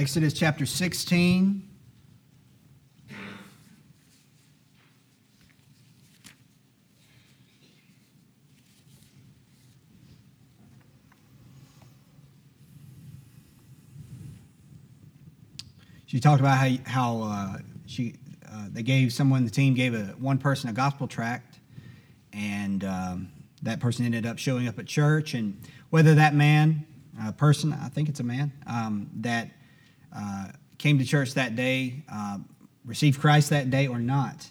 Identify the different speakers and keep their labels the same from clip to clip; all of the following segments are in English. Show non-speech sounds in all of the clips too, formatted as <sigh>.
Speaker 1: Exodus chapter 16. She talked about how, how uh, she, uh, they gave someone, the team gave a, one person a gospel tract, and um, that person ended up showing up at church. And whether that man, uh, person, I think it's a man, um, that uh, came to church that day, uh, received Christ that day or not,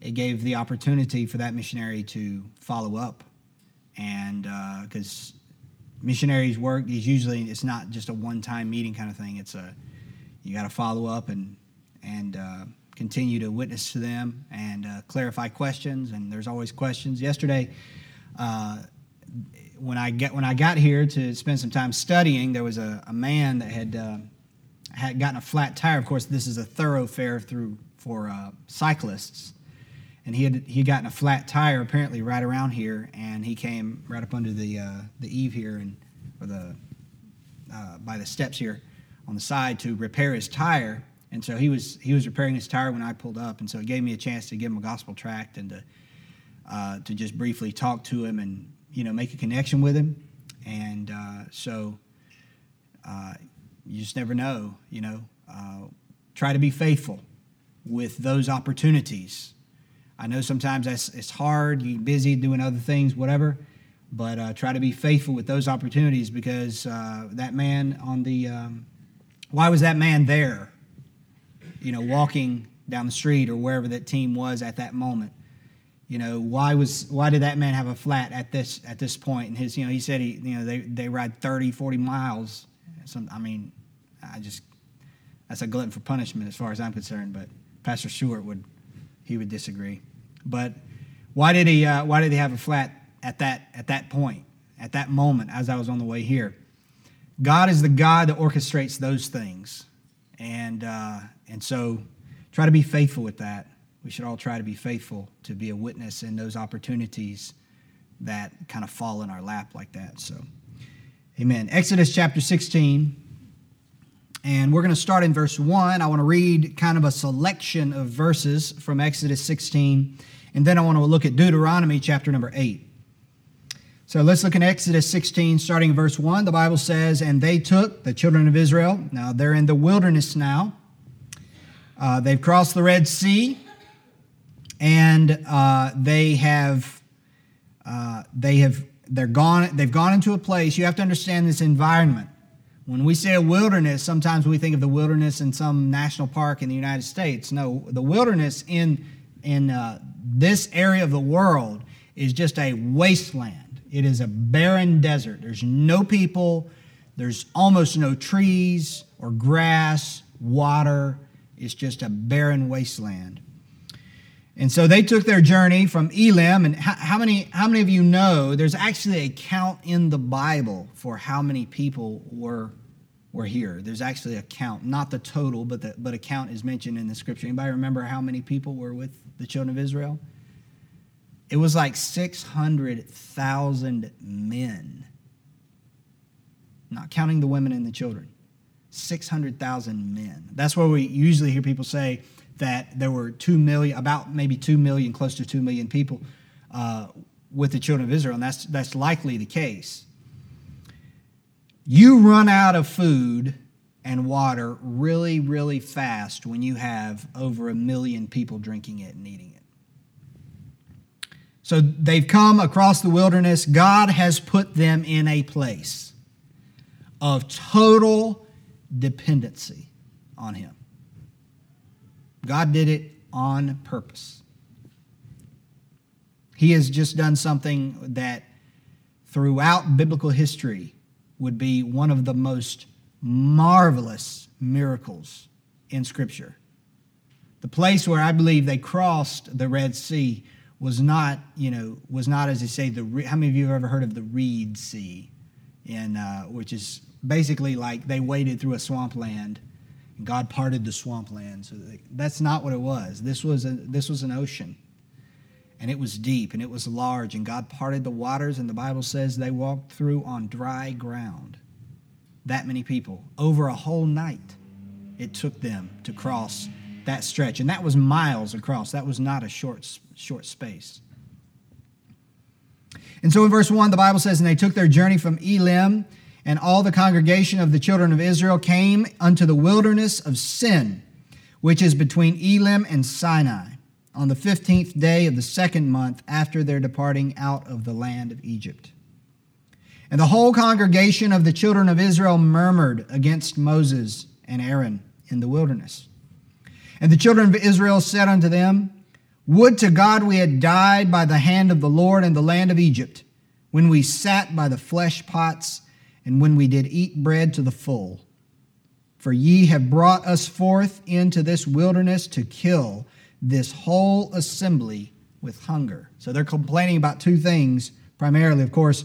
Speaker 1: it gave the opportunity for that missionary to follow up. And because uh, missionaries' work is usually, it's not just a one time meeting kind of thing, it's a you got to follow up and and uh, continue to witness to them and uh, clarify questions. And there's always questions. Yesterday, when I get when I got here to spend some time studying, there was a, a man that had uh, had gotten a flat tire. Of course, this is a thoroughfare through for uh, cyclists. And he had he had gotten a flat tire apparently right around here, and he came right up under the uh, the eave here and or the by the steps here, on the side to repair his tire. And so he was he was repairing his tire when I pulled up, and so it gave me a chance to give him a gospel tract and to uh, to just briefly talk to him and you know make a connection with him. And uh, so uh, you just never know, you know. Uh, try to be faithful with those opportunities. I know sometimes that's it's hard. You're busy doing other things, whatever. But uh, try to be faithful with those opportunities because uh, that man on the um, why was that man there? You know, walking down the street or wherever that team was at that moment. You know, why was why did that man have a flat at this at this point? And his, you know, he said he, you know, they they ride 30, 40 miles. Some, I mean, I just that's a glutton for punishment as far as I'm concerned. But Pastor Stewart would he would disagree. But why did he uh, why did he have a flat at that at that point at that moment as I was on the way here? God is the God that orchestrates those things. And, uh, and so try to be faithful with that. We should all try to be faithful to be a witness in those opportunities that kind of fall in our lap like that. So, amen. Exodus chapter 16. And we're going to start in verse 1. I want to read kind of a selection of verses from Exodus 16. And then I want to look at Deuteronomy chapter number 8. So let's look in Exodus 16, starting in verse 1. The Bible says, And they took the children of Israel. Now they're in the wilderness now. Uh, they've crossed the Red Sea, and uh, they have, uh, they have, they're gone, they've gone into a place. You have to understand this environment. When we say a wilderness, sometimes we think of the wilderness in some national park in the United States. No, the wilderness in, in uh, this area of the world is just a wasteland it is a barren desert. There's no people, there's almost no trees or grass, water. It's just a barren wasteland. And so they took their journey from Elim. And how, many, how many of you know there's actually a count in the Bible for how many people were, were here? There's actually a count, not the total, but, the, but a count is mentioned in the scripture. Anybody remember how many people were with the children of Israel? It was like 600,000 men, not counting the women and the children. 600,000 men. That's where we usually hear people say that there were 2 million, about maybe 2 million, close to 2 million people uh, with the children of Israel, and that's, that's likely the case. You run out of food and water really, really fast when you have over a million people drinking it and eating it. So they've come across the wilderness. God has put them in a place of total dependency on Him. God did it on purpose. He has just done something that throughout biblical history would be one of the most marvelous miracles in Scripture. The place where I believe they crossed the Red Sea was not, you know, was not as they say the. How many of you have ever heard of the Reed Sea, in uh, which is basically like they waded through a swampland, and God parted the swampland. So that's not what it was. This was a this was an ocean, and it was deep and it was large, and God parted the waters, and the Bible says they walked through on dry ground. That many people over a whole night. it took them to cross that stretch. And that was miles across. That was not a short, short space. And so in verse 1, the Bible says, And they took their journey from Elim, and all the congregation of the children of Israel came unto the wilderness of Sin, which is between Elim and Sinai, on the 15th day of the second month after their departing out of the land of Egypt. And the whole congregation of the children of Israel murmured against Moses and Aaron in the wilderness. And the children of Israel said unto them, Would to God we had died by the hand of the Lord in the land of Egypt, when we sat by the flesh pots, and when we did eat bread to the full. For ye have brought us forth into this wilderness to kill this whole assembly with hunger. So they're complaining about two things, primarily, of course.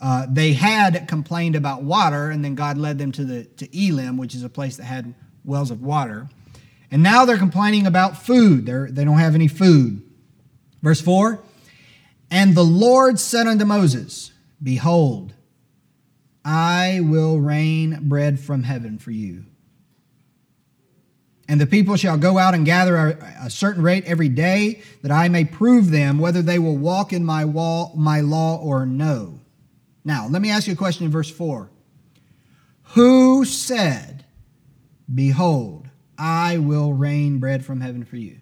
Speaker 1: Uh, they had complained about water, and then God led them to the to Elim, which is a place that had wells of water. And now they're complaining about food. They're, they don't have any food. Verse 4 And the Lord said unto Moses, Behold, I will rain bread from heaven for you. And the people shall go out and gather a, certain rate every day, that I may prove them whether they will walk in my, wall, my law or no. Now, let me ask you a question in verse 4. Who said, Behold, I will rain bread from heaven for you.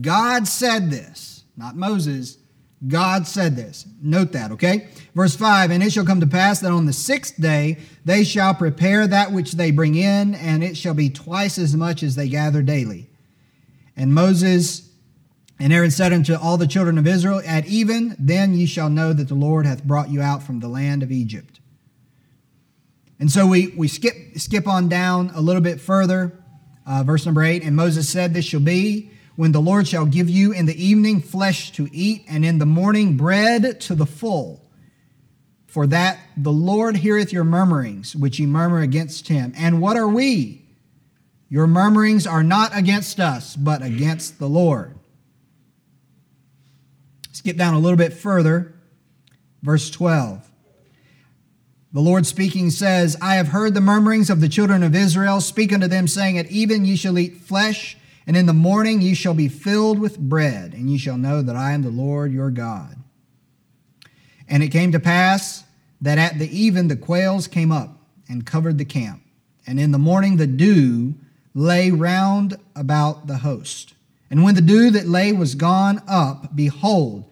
Speaker 1: God said this, not Moses. God said this. Note that, okay? Verse 5 And it shall come to pass that on the sixth day they shall prepare that which they bring in, and it shall be twice as much as they gather daily. And Moses and Aaron said unto all the children of Israel, At even then ye shall know that the Lord hath brought you out from the land of Egypt. And so we, we skip, skip on down a little bit further, uh, verse number eight. And Moses said, This shall be when the Lord shall give you in the evening flesh to eat, and in the morning bread to the full. For that the Lord heareth your murmurings, which ye murmur against him. And what are we? Your murmurings are not against us, but against the Lord. Skip down a little bit further, verse 12. The Lord speaking says, I have heard the murmurings of the children of Israel. Speak unto them, saying, At even ye shall eat flesh, and in the morning ye shall be filled with bread, and ye shall know that I am the Lord your God. And it came to pass that at the even the quails came up and covered the camp, and in the morning the dew lay round about the host. And when the dew that lay was gone up, behold,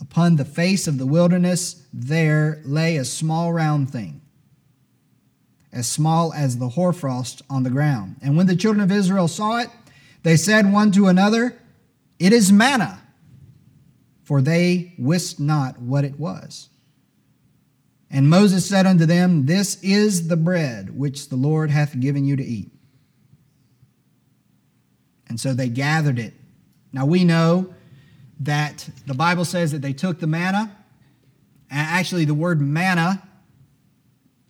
Speaker 1: Upon the face of the wilderness there lay a small round thing, as small as the hoarfrost on the ground. And when the children of Israel saw it, they said one to another, It is manna, for they wist not what it was. And Moses said unto them, This is the bread which the Lord hath given you to eat. And so they gathered it. Now we know that the Bible says that they took the manna. Actually, the word manna,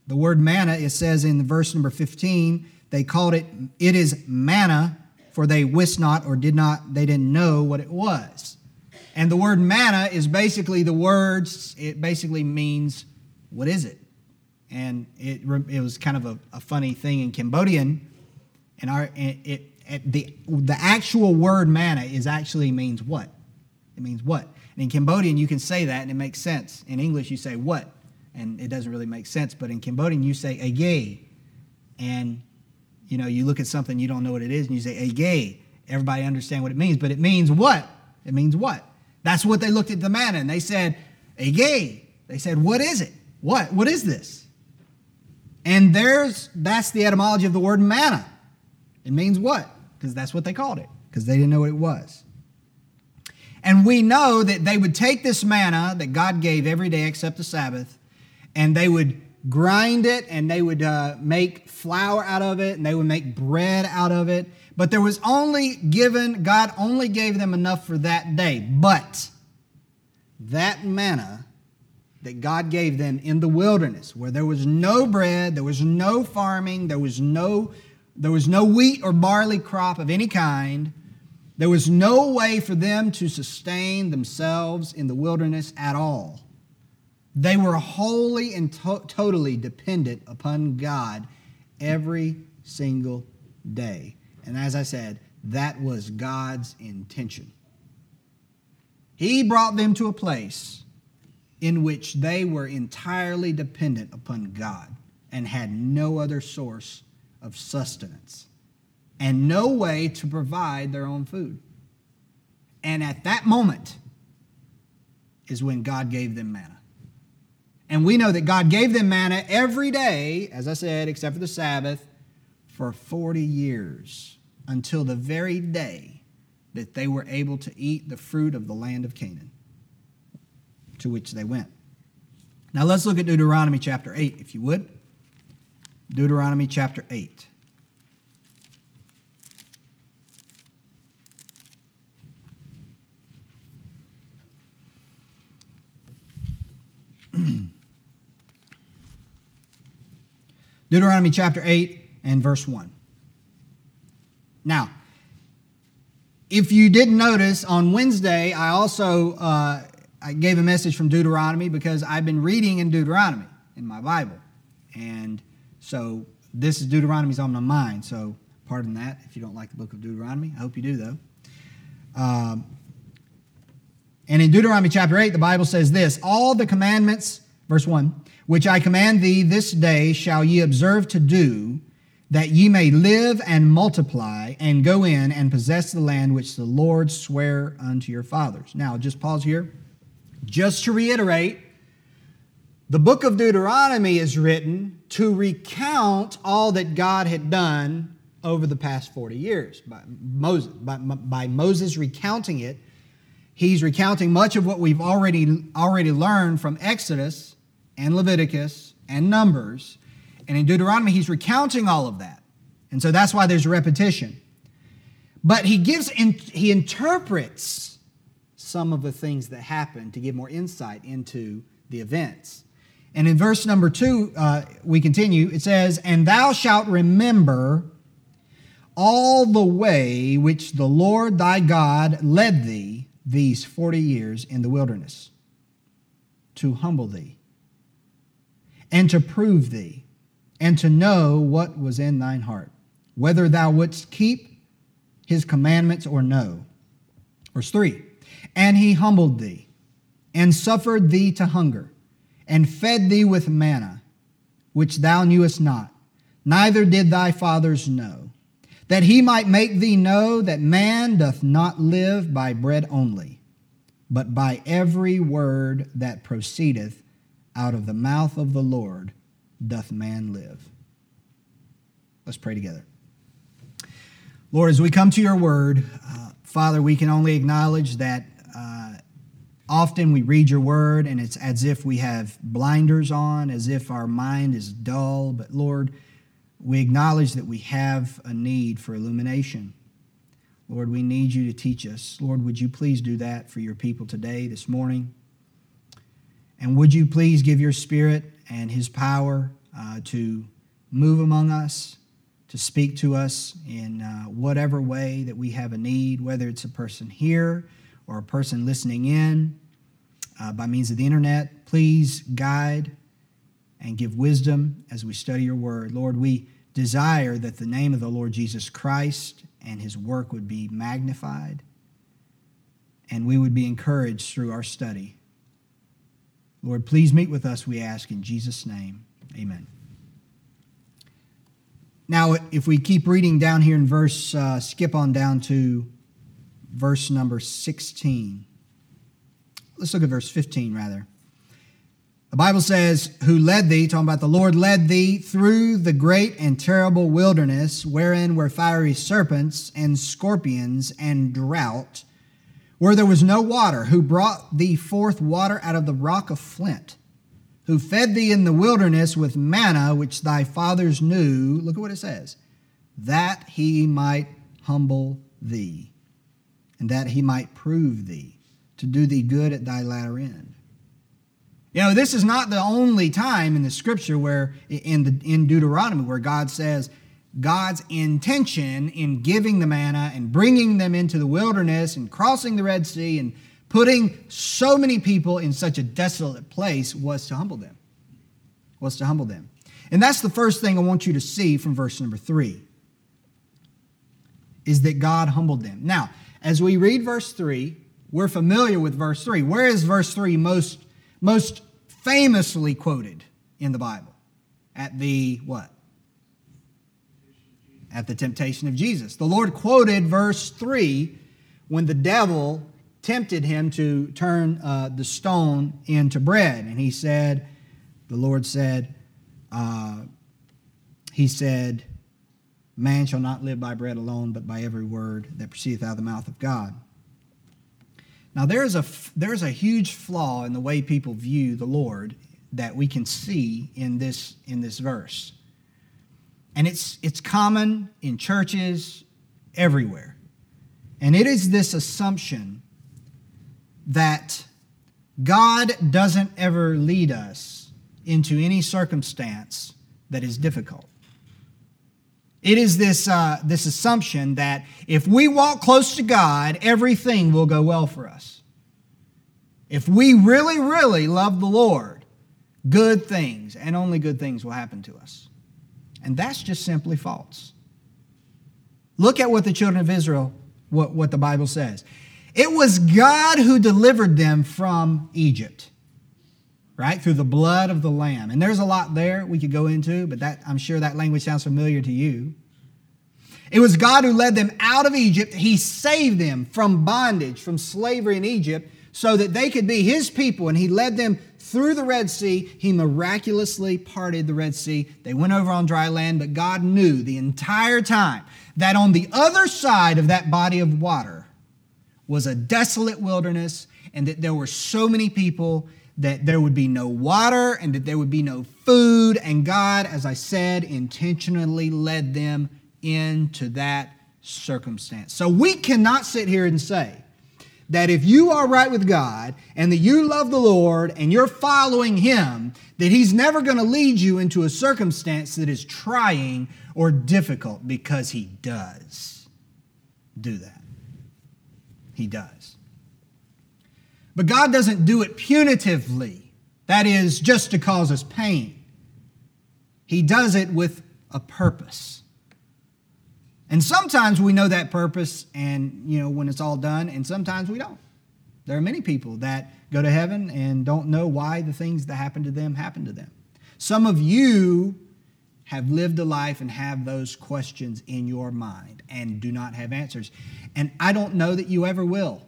Speaker 1: the word manna, it says in the verse number 15, they called it, it is manna, for they wist not or did not, they didn't know what it was. And the word manna is basically the words, it basically means, what is it? And it, it was kind of a, a funny thing in Cambodian. And our, it, it, the, the actual word manna is actually means what? It means what? And in Cambodian, you can say that and it makes sense. In English, you say what, and it doesn't really make sense. But in Cambodian, you say a gay, and you know you look at something you don't know what it is, and you say a gay. Everybody understand what it means, but it means what? It means what? That's what they looked at the manna and they said a gay. They said, what is it? What? What is this? And there's that's the etymology of the word manna. It means what? Because that's what they called it, because they didn't know what it was. And we know that they would take this manna that God gave every day except the Sabbath, and they would grind it and they would uh, make flour out of it and they would make bread out of it. But there was only given, God only gave them enough for that day. But that manna that God gave them in the wilderness, where there was no bread, there was no farming, there was no, there was no wheat or barley crop of any kind, there was no way for them to sustain themselves in the wilderness at all. They were wholly and to- totally dependent upon God every single day. And as I said, that was God's intention. He brought them to a place in which they were entirely dependent upon God and had no other source of sustenance and no way to provide their own food. And at that moment is when God gave them manna. And we know that God gave them manna every day, as I said, except for the Sabbath, for 40 years until the very day that they were able to eat the fruit of the land of Canaan to which they went. Now let's look at Deuteronomy chapter 8, if you would. Deuteronomy chapter 8. <clears throat> Deuteronomy chapter 8 and verse 1. Now, if you didn't notice, on Wednesday, I also uh, I gave a message from Deuteronomy because I've been reading in Deuteronomy in my Bible. And so this is Deuteronomy's on my mind. So pardon that if you don't like the book of Deuteronomy. I hope you do, though. Um, and in Deuteronomy chapter 8, the Bible says this All the commandments, verse 1, which I command thee this day shall ye observe to do, that ye may live and multiply and go in and possess the land which the Lord sware unto your fathers. Now, just pause here. Just to reiterate, the book of Deuteronomy is written to recount all that God had done over the past 40 years. By Moses, by, by Moses recounting it, he's recounting much of what we've already, already learned from Exodus and Leviticus and Numbers. And in Deuteronomy, he's recounting all of that. And so that's why there's repetition. But he gives, he interprets some of the things that happen to give more insight into the events. And in verse number two, uh, we continue. It says, And thou shalt remember all the way which the Lord thy God led thee these 40 years in the wilderness to humble thee and to prove thee and to know what was in thine heart, whether thou wouldst keep his commandments or no. Verse 3 And he humbled thee and suffered thee to hunger and fed thee with manna, which thou knewest not, neither did thy fathers know, that he might make thee know that man doth not live by bread only, but by every word that proceedeth out of the mouth of the Lord doth man live. Let's pray together. Lord, as we come to your word, uh, Father, we can only acknowledge that uh, often we read your word and it's as if we have blinders on, as if our mind is dull. But Lord, we acknowledge that we have a need for illumination. Lord, we need you to teach us. Lord, would you please do that for your people today, this morning? And would you please give your spirit and his power uh, to move among us, to speak to us in uh, whatever way that we have a need, whether it's a person here or a person listening in uh, by means of the internet. Please guide and give wisdom as we study your word. Lord, we desire that the name of the Lord Jesus Christ and his work would be magnified and we would be encouraged through our study. Lord, please meet with us, we ask, in Jesus' name. Amen. Now, if we keep reading down here in verse, uh, skip on down to verse number 16. Let's look at verse 15 rather. The Bible says, Who led thee, talking about the Lord led thee through the great and terrible wilderness, wherein were fiery serpents and scorpions and drought where there was no water, who brought thee forth water out of the rock of flint, who fed thee in the wilderness with manna which thy fathers knew. Look at what it says that he might humble thee, and that he might prove thee, to do thee good at thy latter end. You know, this is not the only time in the scripture where, in, the, in Deuteronomy, where God says, God's intention in giving the manna and bringing them into the wilderness and crossing the Red Sea and putting so many people in such a desolate place was to humble them. Was to humble them. And that's the first thing I want you to see from verse number three is that God humbled them. Now, as we read verse 3, we're familiar with verse 3. Where is verse 3 most, most famously quoted in the Bible? At the what? At the temptation of Jesus. The Lord quoted verse 3 when the devil tempted him to turn uh, the stone into bread. And he said, the Lord said, uh, He said, Man shall not live by bread alone, but by every word that proceedeth out of the mouth of God. Now, there's a, there's a huge flaw in the way people view the Lord that we can see in this, in this verse. And it's, it's common in churches everywhere. And it is this assumption that God doesn't ever lead us into any circumstance that is difficult. It is this, uh, this assumption that if we walk close to God, everything will go well for us. If we really, really love the Lord, good things and only good things will happen to us. And that's just simply false. Look at what the children of Israel, what, what the Bible says. It was God who delivered them from Egypt right? Through the blood of the Lamb. And there's a lot there we could go into, but that I'm sure that language sounds familiar to you. It was God who led them out of Egypt. He saved them from bondage, from slavery in Egypt, so that they could be his people. And he led them through the Red Sea. He miraculously parted the Red Sea. They went over on dry land, but God knew the entire time that on the other side of that body of water was a desolate wilderness and that there were so many people that there would be no water and that there would be no food. And God, as I said, intentionally led them into that circumstance. So we cannot sit here and say that if you are right with God and that you love the Lord and you're following Him, that He's never going to lead you into a circumstance that is trying or difficult because He does do that. He does. But God doesn't do it punitively, that is, just to cause us pain. He does it with a purpose. And sometimes we know that purpose and you know when it's all done and sometimes we don't. There are many people that go to heaven and don't know why the things that happen to them happen to them. Some of you have lived a life and have those questions in your mind and do not have answers. And I don't know that you ever will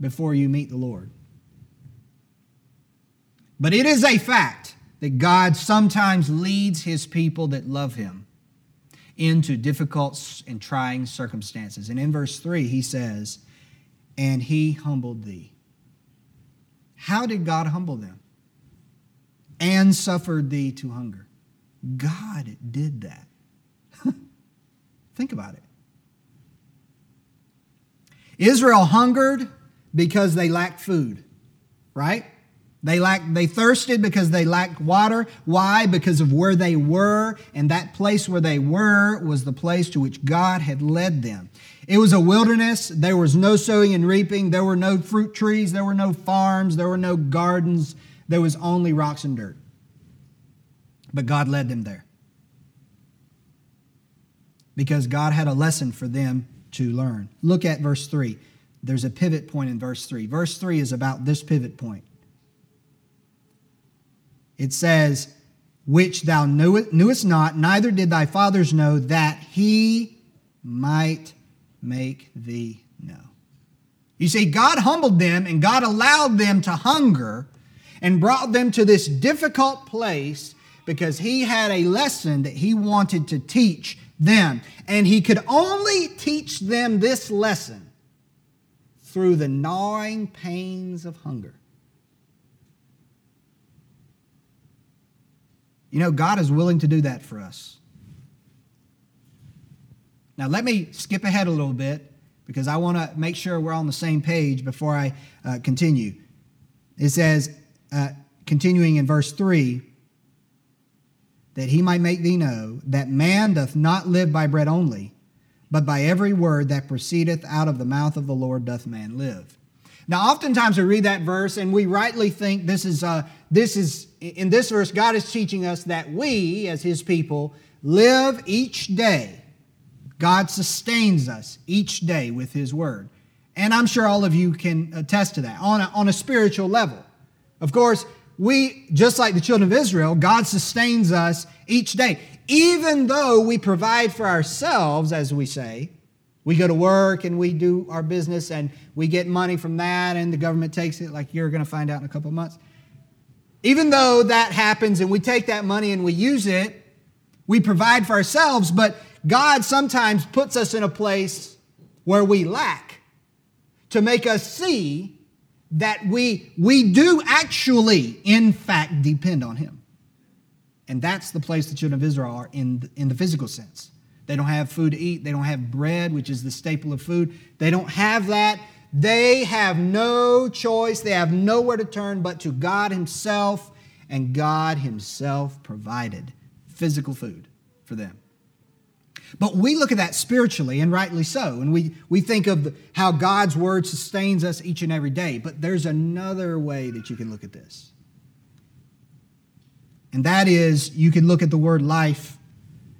Speaker 1: before you meet the Lord. But it is a fact that God sometimes leads his people that love him into difficult and trying circumstances. And in verse 3, he says, And he humbled thee. How did God humble them? And suffered thee to hunger. God did that. <laughs> Think about it. Israel hungered because they lacked food, right? They lacked, they thirsted because they lacked water. Why? Because of where they were, and that place where they were was the place to which God had led them. It was a wilderness. There was no sowing and reaping. There were no fruit trees. There were no farms. There were no gardens. There was only rocks and dirt. But God led them there. Because God had a lesson for them to learn. Look at verse 3 there's a pivot point in verse 3. Verse 3 is about this pivot point. It says, Which thou knewest not, neither did thy fathers know, that he might make thee know. You see, God humbled them and God allowed them to hunger and brought them to this difficult place because he had a lesson that he wanted to teach them. And he could only teach them this lesson through the gnawing pains of hunger. You know, God is willing to do that for us. Now, let me skip ahead a little bit because I want to make sure we're on the same page before I uh, continue. It says, uh, continuing in verse 3, that he might make thee know that man doth not live by bread only, but by every word that proceedeth out of the mouth of the Lord doth man live. Now, oftentimes we read that verse and we rightly think this is, uh, this is, in this verse, God is teaching us that we, as His people, live each day. God sustains us each day with His Word. And I'm sure all of you can attest to that on a, on a spiritual level. Of course, we, just like the children of Israel, God sustains us each day. Even though we provide for ourselves, as we say, we go to work and we do our business and we get money from that and the government takes it, like you're going to find out in a couple months. Even though that happens and we take that money and we use it, we provide for ourselves, but God sometimes puts us in a place where we lack to make us see that we, we do actually, in fact, depend on Him. And that's the place the children of Israel are in the, in the physical sense. They don't have food to eat. They don't have bread, which is the staple of food. They don't have that. They have no choice. They have nowhere to turn but to God Himself, and God Himself provided physical food for them. But we look at that spiritually, and rightly so, and we, we think of how God's word sustains us each and every day. But there's another way that you can look at this. And that is, you can look at the word life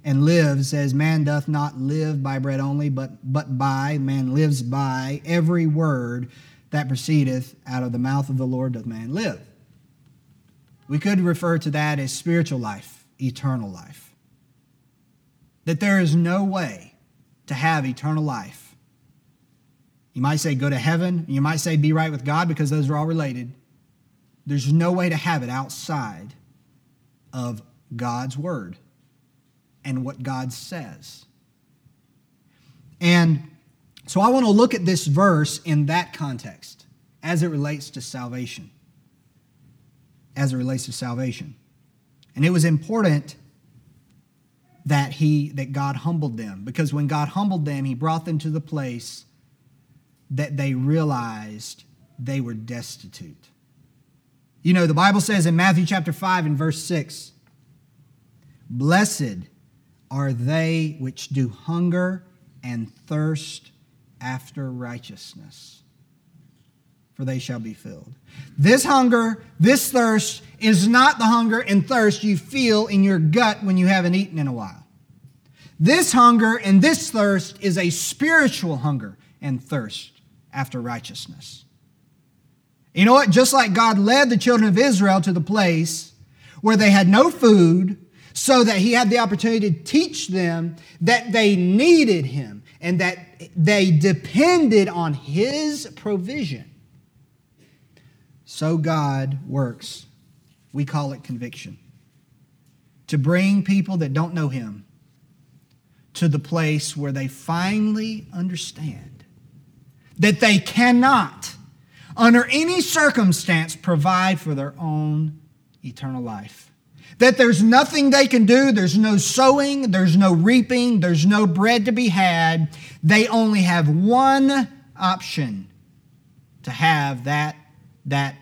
Speaker 1: and lives says, Man doth not live by bread only, but, but by, man lives by every word that proceedeth out of the mouth of the Lord doth man live. We could refer to that as spiritual life, eternal life. That there is no way to have eternal life. You might say go to heaven, you might say be right with God because those are all related. There's no way to have it outside of God's word and what God says. And so I want to look at this verse in that context as it relates to salvation. As it relates to salvation. And it was important that he that God humbled them because when God humbled them, he brought them to the place that they realized they were destitute. You know, the Bible says in Matthew chapter 5 and verse 6, Blessed are they which do hunger and thirst after righteousness, for they shall be filled. This hunger, this thirst, is not the hunger and thirst you feel in your gut when you haven't eaten in a while. This hunger and this thirst is a spiritual hunger and thirst after righteousness. You know what? Just like God led the children of Israel to the place where they had no food, so that he had the opportunity to teach them that they needed him and that they depended on his provision. So God works. We call it conviction. To bring people that don't know him to the place where they finally understand that they cannot, under any circumstance, provide for their own eternal life. That there's nothing they can do, there's no sowing, there's no reaping, there's no bread to be had. They only have one option to have that, that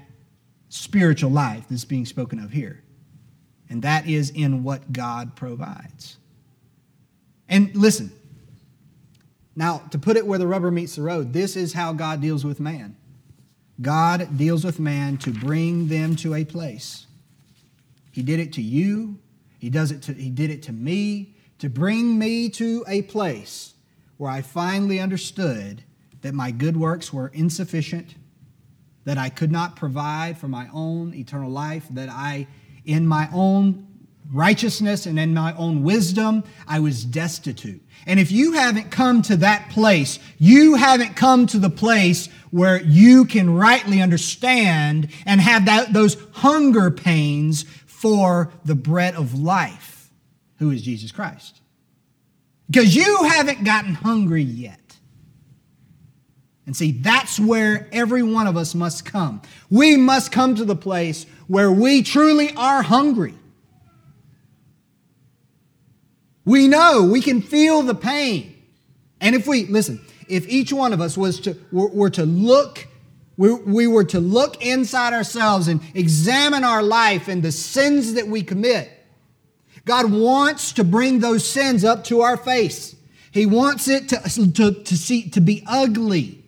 Speaker 1: spiritual life that's being spoken of here. And that is in what God provides. And listen, now to put it where the rubber meets the road, this is how God deals with man. God deals with man to bring them to a place he did it to you. He does it to he did it to me to bring me to a place where I finally understood that my good works were insufficient, that I could not provide for my own eternal life, that I in my own righteousness and in my own wisdom, I was destitute. And if you haven't come to that place, you haven't come to the place where you can rightly understand and have that, those hunger pains for the bread of life, who is Jesus Christ. Because you haven't gotten hungry yet. And see, that's where every one of us must come. We must come to the place where we truly are hungry. We know, we can feel the pain. And if we, listen, if each one of us was to, were, were to look we, we were to look inside ourselves and examine our life and the sins that we commit. God wants to bring those sins up to our face. He wants it to, to, to, see, to be ugly.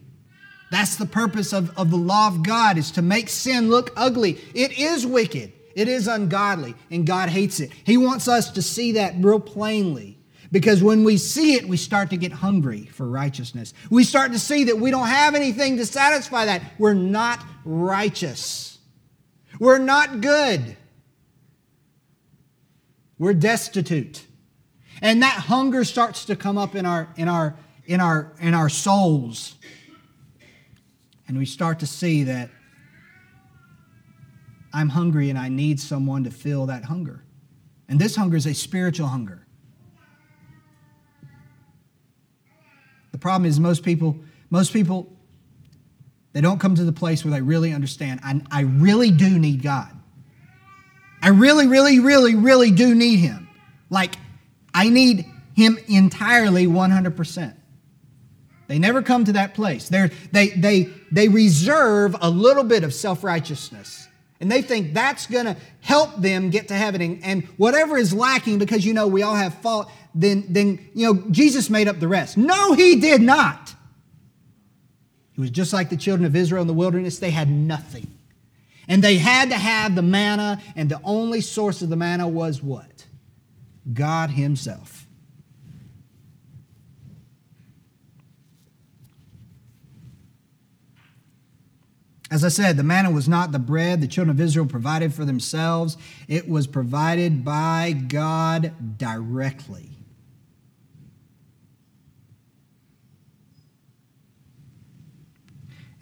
Speaker 1: That's the purpose of, of the law of God is to make sin look ugly. It is wicked. It is ungodly, and God hates it. He wants us to see that real plainly. Because when we see it, we start to get hungry for righteousness. We start to see that we don't have anything to satisfy that. We're not righteous. We're not good. We're destitute. And that hunger starts to come up in our in our in our in our souls. And we start to see that I'm hungry and I need someone to fill that hunger. And this hunger is a spiritual hunger. Problem is most people, most people, they don't come to the place where they really understand. I, I really do need God. I really, really, really, really do need Him. Like, I need Him entirely 100%. They never come to that place. They're, they, they, they reserve a little bit of self righteousness. And they think that's going to help them get to heaven. And whatever is lacking, because you know we all have fault, then, then you know Jesus made up the rest. No, he did not. It was just like the children of Israel in the wilderness. They had nothing. And they had to have the manna, and the only source of the manna was what? God Himself. As I said, the manna was not the bread the children of Israel provided for themselves, it was provided by God directly.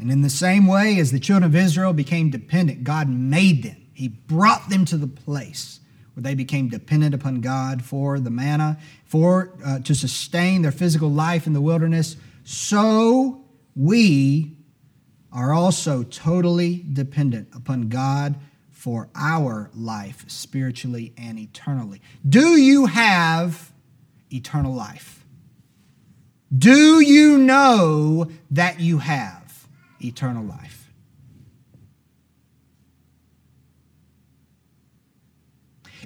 Speaker 1: And in the same way as the children of Israel became dependent, God made them. He brought them to the place where they became dependent upon God for the manna, for uh, to sustain their physical life in the wilderness. So we are also totally dependent upon God for our life, spiritually and eternally. Do you have eternal life? Do you know that you have eternal life?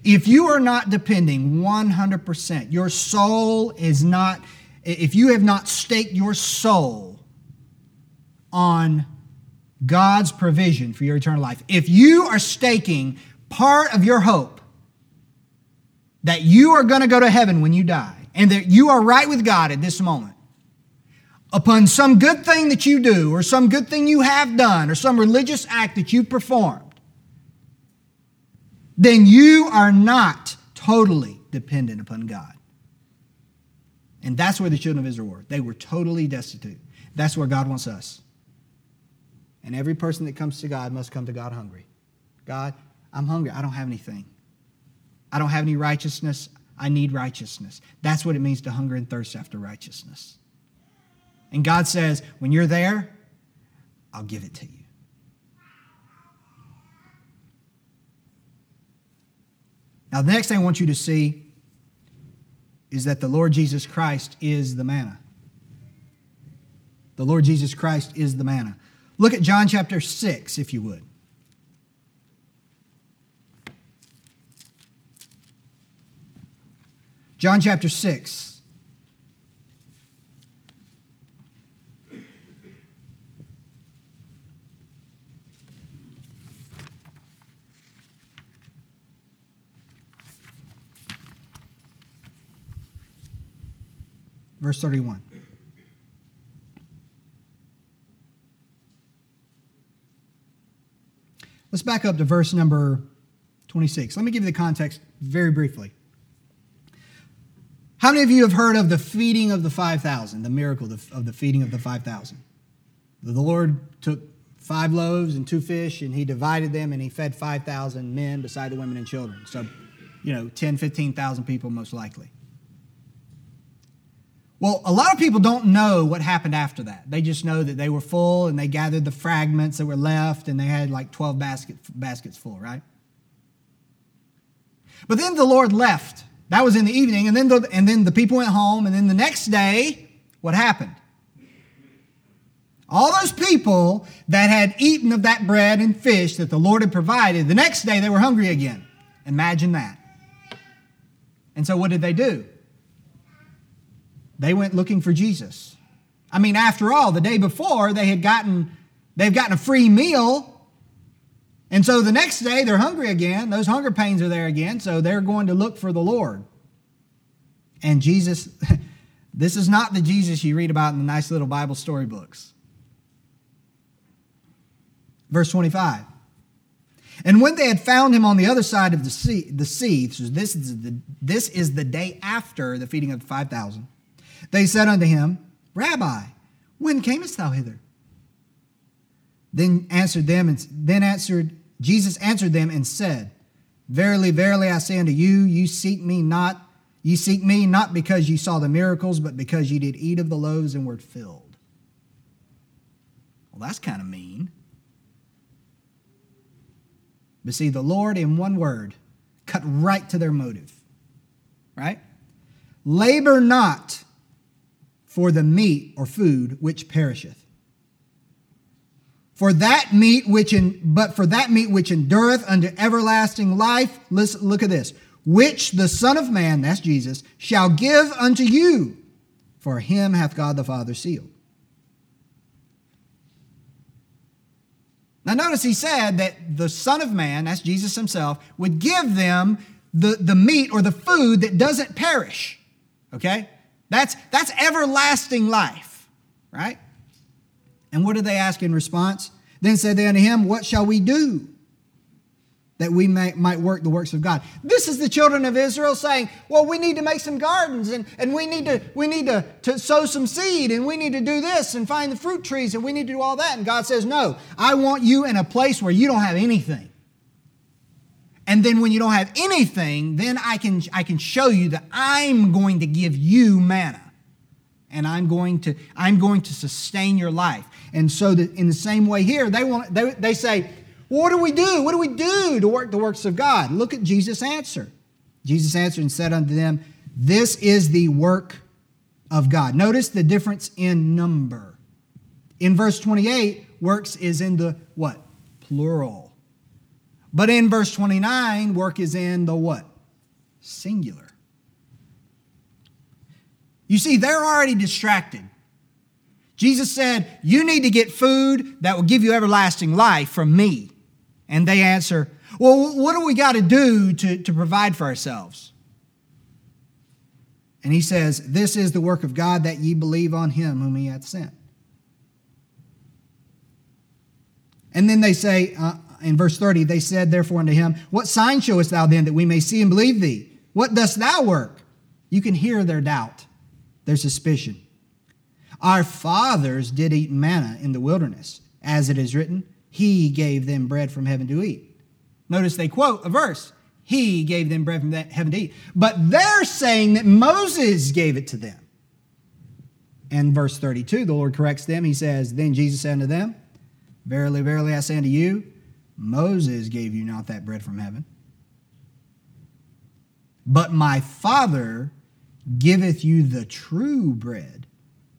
Speaker 1: If you are not depending 100%, your soul is not, if you have not staked your soul on God's provision for your eternal life. If you are staking part of your hope that you are going to go to heaven when you die and that you are right with God at this moment upon some good thing that you do or some good thing you have done or some religious act that you performed, then you are not totally dependent upon God. And that's where the children of Israel were. They were totally destitute. That's where God wants us. And every person that comes to God must come to God hungry. God, I'm hungry. I don't have anything. I don't have any righteousness. I need righteousness. That's what it means to hunger and thirst after righteousness. And God says, when you're there, I'll give it to you. Now, the next thing I want you to see is that the Lord Jesus Christ is the manna. The Lord Jesus Christ is the manna. Look at John chapter 6, if you would. John chapter 6. Verse 31. Let's back up to verse number 26. Let me give you the context very briefly. How many of you have heard of the feeding of the 5,000, the miracle of the feeding of the 5,000? The Lord took five loaves and two fish and he divided them and he fed 5,000 men beside the women and children. So, you know, 10, 15,000 people most likely. Well, a lot of people don't know what happened after that. They just know that they were full and they gathered the fragments that were left and they had like 12 basket, baskets full, right? But then the Lord left. That was in the evening. And then, the, and then the people went home. And then the next day, what happened? All those people that had eaten of that bread and fish that the Lord had provided, the next day they were hungry again. Imagine that. And so what did they do? They went looking for Jesus. I mean, after all, the day before they had gotten they've gotten a free meal. And so the next day they're hungry again. Those hunger pains are there again, so they're going to look for the Lord. And Jesus <laughs> this is not the Jesus you read about in the nice little Bible storybooks. Verse 25. And when they had found him on the other side of the sea, the sea so this is the, this is the day after the feeding of the 5,000, they said unto him, Rabbi, when camest thou hither? Then answered them, and then answered Jesus answered them and said, Verily, verily, I say unto you, you seek me not, you seek me not because you saw the miracles, but because you did eat of the loaves and were filled. Well, that's kind of mean. But see, the Lord, in one word, cut right to their motive. Right? Labor not for the meat or food which perisheth. For that meat which but for that meat which endureth unto everlasting life, listen, look at this, which the Son of Man, that's Jesus, shall give unto you. For him hath God the Father sealed. Now, notice he said that the Son of Man, that's Jesus himself, would give them the, the meat or the food that doesn't perish. Okay? That's, that's everlasting life, right? And what did they ask in response? Then said they unto him, What shall we do? that we may, might work the works of God. This is the children of Israel saying, well, we need to make some gardens and, and we need, to, we need to, to sow some seed and we need to do this and find the fruit trees and we need to do all that. And God says, no, I want you in a place where you don't have anything. And then when you don't have anything, then I can, I can show you that I'm going to give you manna. And I'm going to, I'm going to sustain your life. And so that in the same way here, they want they, they say, what do we do? What do we do to work the works of God? Look at Jesus' answer. Jesus answered and said unto them, This is the work of God. Notice the difference in number. In verse 28, works is in the what? Plural. But in verse 29, work is in the what? Singular. You see, they're already distracted. Jesus said, You need to get food that will give you everlasting life from me. And they answer, Well, what do we got to do to, provide for ourselves? And he says, This is the work of God that ye believe on him whom he hath sent. And then they say, uh, in verse 30, they said therefore unto him, What sign showest thou then that we may see and believe thee? What dost thou work? You can hear their doubt, their suspicion. Our fathers did eat manna in the wilderness, as it is written, he gave them bread from heaven to eat. Notice they quote a verse. He gave them bread from heaven to eat. But they're saying that Moses gave it to them. And verse 32, the Lord corrects them. He says, Then Jesus said unto them, Verily, verily, I say unto you, Moses gave you not that bread from heaven. But my Father giveth you the true bread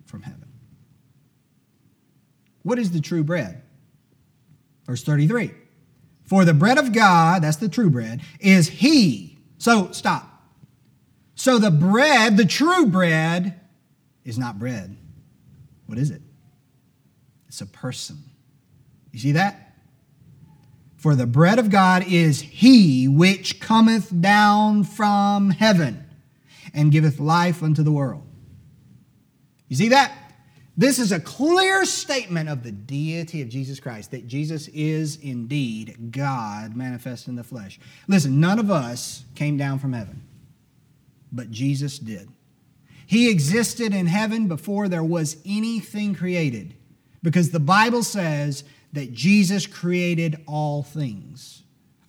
Speaker 1: from heaven. What is the true bread? Verse 33 For the bread of God, that's the true bread, is He. So stop. So the bread, the true bread, is not bread. What is it? It's a person. You see that? For the bread of God is He which cometh down from heaven and giveth life unto the world. You see that? This is a clear statement of the deity of Jesus Christ, that Jesus is indeed God manifest in the flesh. Listen, none of us came down from heaven, but Jesus did. He existed in heaven before there was anything created, because the Bible says that Jesus created all things.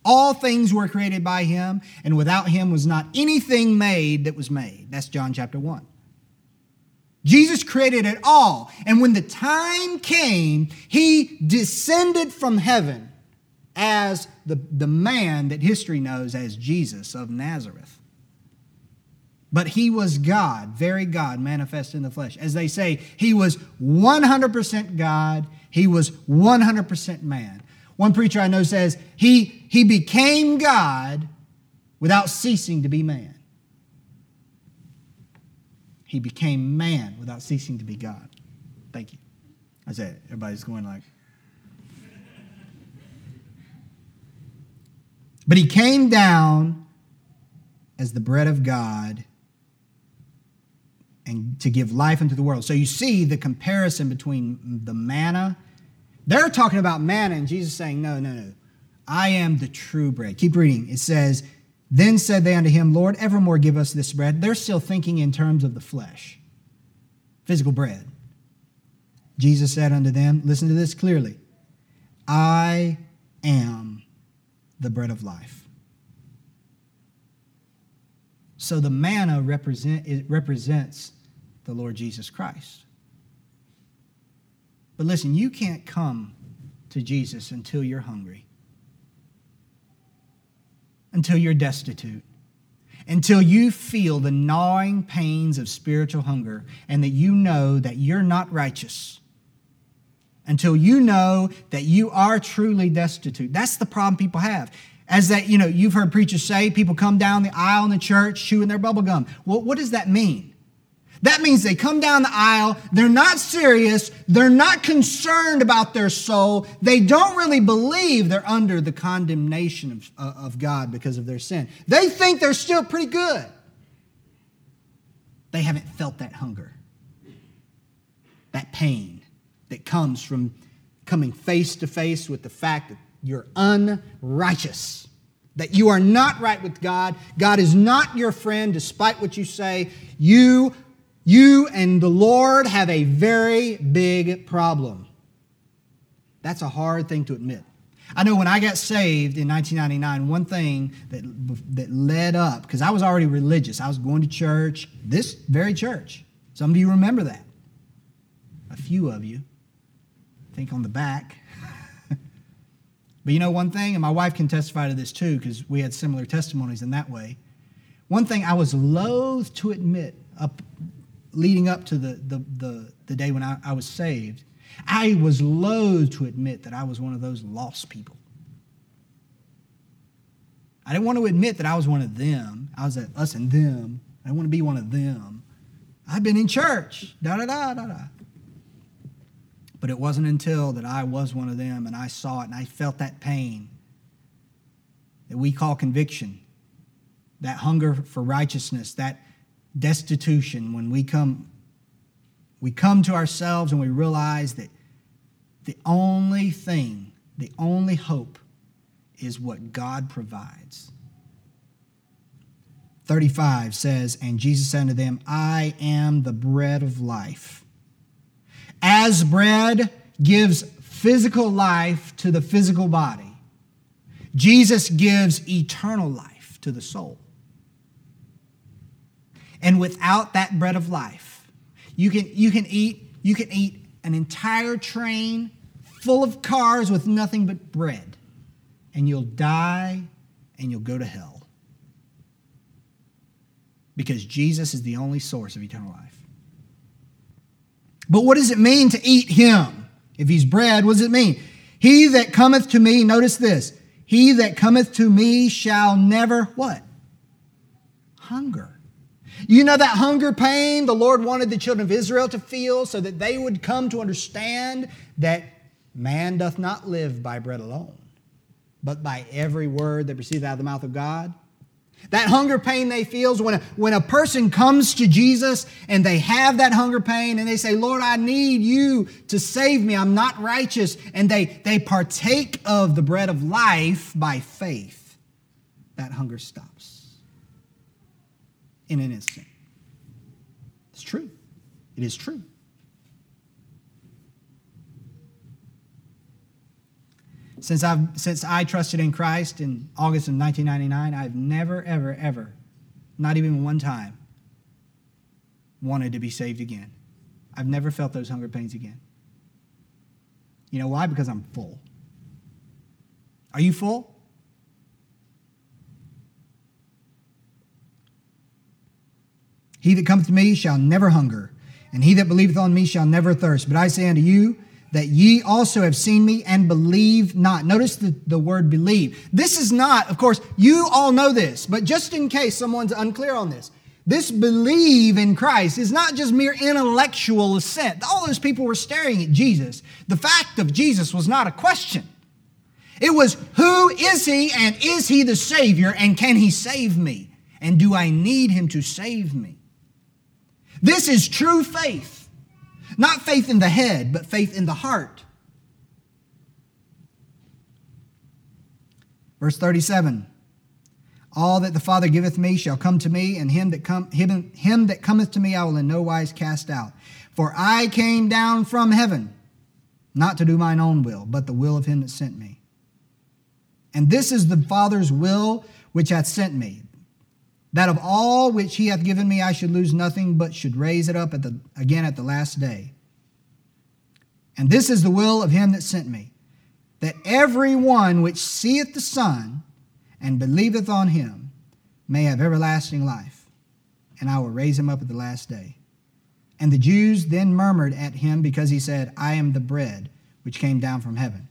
Speaker 1: All things were created by him, and without him was not anything made that was made. That's John chapter 1. Jesus created it all. And when the time came, he descended from heaven as the, the man that history knows as Jesus of Nazareth. But he was God, very God, manifest in the flesh. As they say, he was 100% God, he was 100% man. One preacher I know says he, he became God without ceasing to be man. He became man without ceasing to be God. Thank you. I said, everybody's going like. But he came down as the bread of God and to give life unto the world. So you see the comparison between the manna. They're talking about manna, and Jesus saying, No, no, no. I am the true bread. Keep reading. It says, Then said they unto him, Lord, evermore give us this bread. They're still thinking in terms of the flesh, physical bread. Jesus said unto them, Listen to this clearly I am the bread of life. So the manna represent, it represents the Lord Jesus Christ. But listen, you can't come to Jesus until you're hungry, until you're destitute, until you feel the gnawing pains of spiritual hunger and that you know that you're not righteous until you know that you are truly destitute. That's the problem people have. As that, you know, you've heard preachers say, people come down the aisle in the church chewing their bubble gum. Well, what does that mean? That means they come down the aisle, they're not serious, they're not concerned about their soul, they don't really believe they're under the condemnation of, uh, of God because of their sin. They think they're still pretty good. They haven't felt that hunger, that pain that comes from coming face to face with the fact that you're unrighteous, that you are not right with God. God is not your friend, despite what you say. You, you and the Lord have a very big problem. That's a hard thing to admit. I know when I got saved in 1999, one thing that, that led up, because I was already religious, I was going to church, this very church. Some of you remember that. A few of you think on the back. <laughs> but you know one thing, and my wife can testify to this too, because we had similar testimonies in that way. One thing I was loath to admit up leading up to the, the, the, the day when I, I was saved, I was loath to admit that I was one of those lost people. I didn't want to admit that I was one of them. I was at us and them. I didn't want to be one of them. I've been in church. Da da da da da. But it wasn't until that I was one of them and I saw it and I felt that pain that we call conviction, that hunger for righteousness, that destitution when we come we come to ourselves and we realize that the only thing, the only hope is what God provides. 35 says, And Jesus said unto them, I am the bread of life. As bread gives physical life to the physical body, Jesus gives eternal life to the soul. And without that bread of life, you can, you can eat you can eat an entire train full of cars with nothing but bread, and you'll die and you'll go to hell. Because Jesus is the only source of eternal life. But what does it mean to eat him? If he's bread, what does it mean? He that cometh to me, notice this, he that cometh to me shall never what? Hunger. You know that hunger pain the Lord wanted the children of Israel to feel so that they would come to understand that man doth not live by bread alone, but by every word that proceedeth out of the mouth of God. That hunger pain they feel when a, when a person comes to Jesus and they have that hunger pain and they say, Lord, I need you to save me. I'm not righteous. And they, they partake of the bread of life by faith. That hunger stops in an instant. It's true. It is true. Since, I've, since I trusted in Christ in August of 1999, I've never, ever, ever, not even one time, wanted to be saved again. I've never felt those hunger pains again. You know why? Because I'm full. Are you full? He that cometh to me shall never hunger, and he that believeth on me shall never thirst. But I say unto you, that ye also have seen me and believe not. Notice the, the word believe. This is not, of course, you all know this, but just in case someone's unclear on this, this believe in Christ is not just mere intellectual assent. All those people were staring at Jesus. The fact of Jesus was not a question. It was, who is he and is he the Savior and can he save me? And do I need him to save me? This is true faith. Not faith in the head, but faith in the heart. Verse 37 all that the Father giveth me shall come to me, and him that, come, him, him that cometh to me I will in no wise cast out. For I came down from heaven, not to do mine own will, but the will of him that sent me. And this is the Father's will which hath sent me, that of all which he hath given me I should lose nothing, but should raise it up at the, again at the last day. And this is the will of him that sent me, that every one which seeth the Son and believeth on him may have everlasting life, and I will raise him up at the last day. And the Jews then murmured at him because he said, I am the bread which came down from heaven.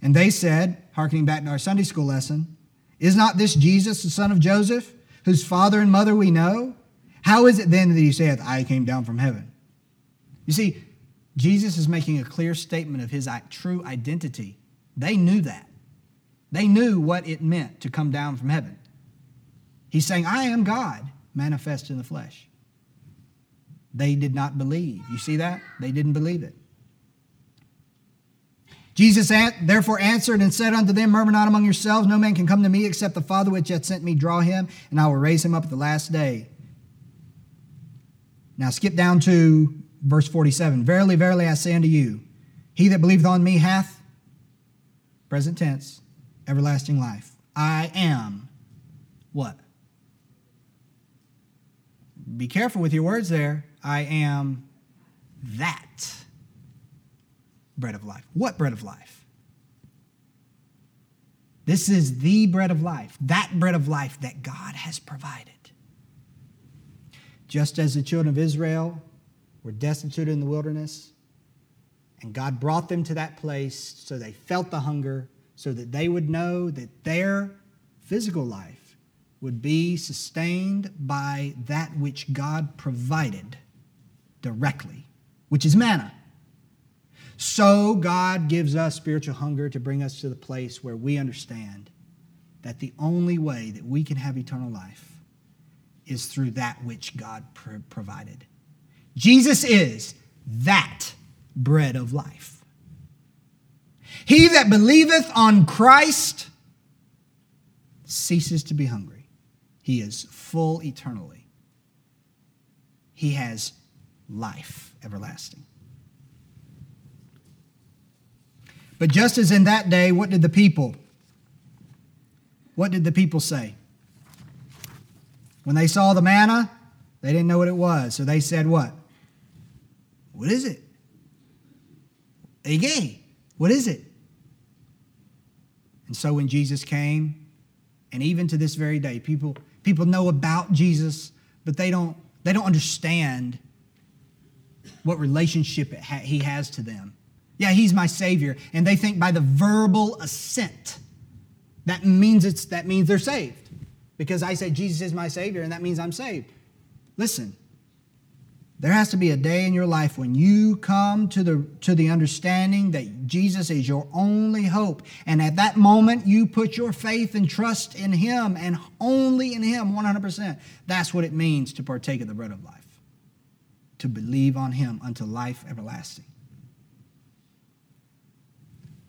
Speaker 1: And they said, hearkening back to our Sunday school lesson, Is not this Jesus, the son of Joseph, whose father and mother we know? How is it then that he saith, I came down from heaven? You see, Jesus is making a clear statement of his true identity. They knew that. They knew what it meant to come down from heaven. He's saying, I am God manifest in the flesh. They did not believe. You see that? They didn't believe it. Jesus therefore answered and said unto them, Murmur not among yourselves, no man can come to me except the Father which hath sent me draw him, and I will raise him up at the last day. Now skip down to verse 47. Verily, verily, I say unto you, he that believeth on me hath, present tense, everlasting life. I am what? Be careful with your words there. I am that bread of life. What bread of life? This is the bread of life, that bread of life that God has provided. Just as the children of Israel were destitute in the wilderness, and God brought them to that place so they felt the hunger so that they would know that their physical life would be sustained by that which God provided directly, which is manna. So God gives us spiritual hunger to bring us to the place where we understand that the only way that we can have eternal life is through that which God provided. Jesus is that bread of life. He that believeth on Christ ceases to be hungry. He is full eternally. He has life everlasting. But just as in that day, what did the people what did the people say? When they saw the manna, they didn't know what it was. So they said, What? What is it? Ege. What is it? And so when Jesus came, and even to this very day, people, people know about Jesus, but they don't, they don't understand what relationship ha- he has to them. Yeah, he's my Savior. And they think by the verbal assent, that means, it's, that means they're saved. Because I say Jesus is my Savior, and that means I'm saved. Listen, there has to be a day in your life when you come to the, to the understanding that Jesus is your only hope. And at that moment, you put your faith and trust in Him and only in Him 100%. That's what it means to partake of the bread of life, to believe on Him unto life everlasting.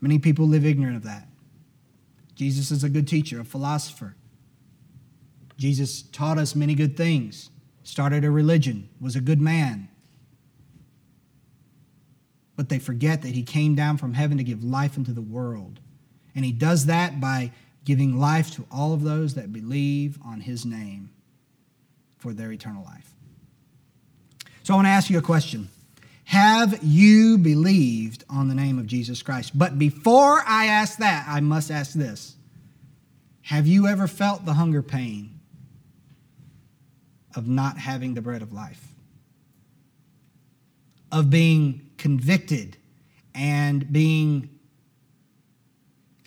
Speaker 1: Many people live ignorant of that. Jesus is a good teacher, a philosopher. Jesus taught us many good things started a religion, was a good man. But they forget that he came down from heaven to give life into the world. And he does that by giving life to all of those that believe on his name for their eternal life. So I want to ask you a question. Have you believed on the name of Jesus Christ? But before I ask that, I must ask this Have you ever felt the hunger pain of not having the bread of life, of being convicted and being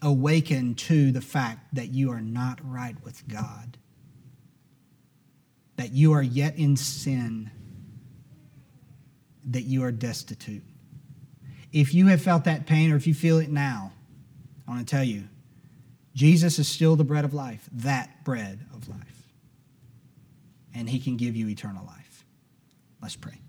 Speaker 1: awakened to the fact that you are not right with God. that you are yet in sin, that you are destitute. If you have felt that pain or if you feel it now, I want to tell you, Jesus is still the bread of life, that bread of life. And he can give you eternal life. Let's pray.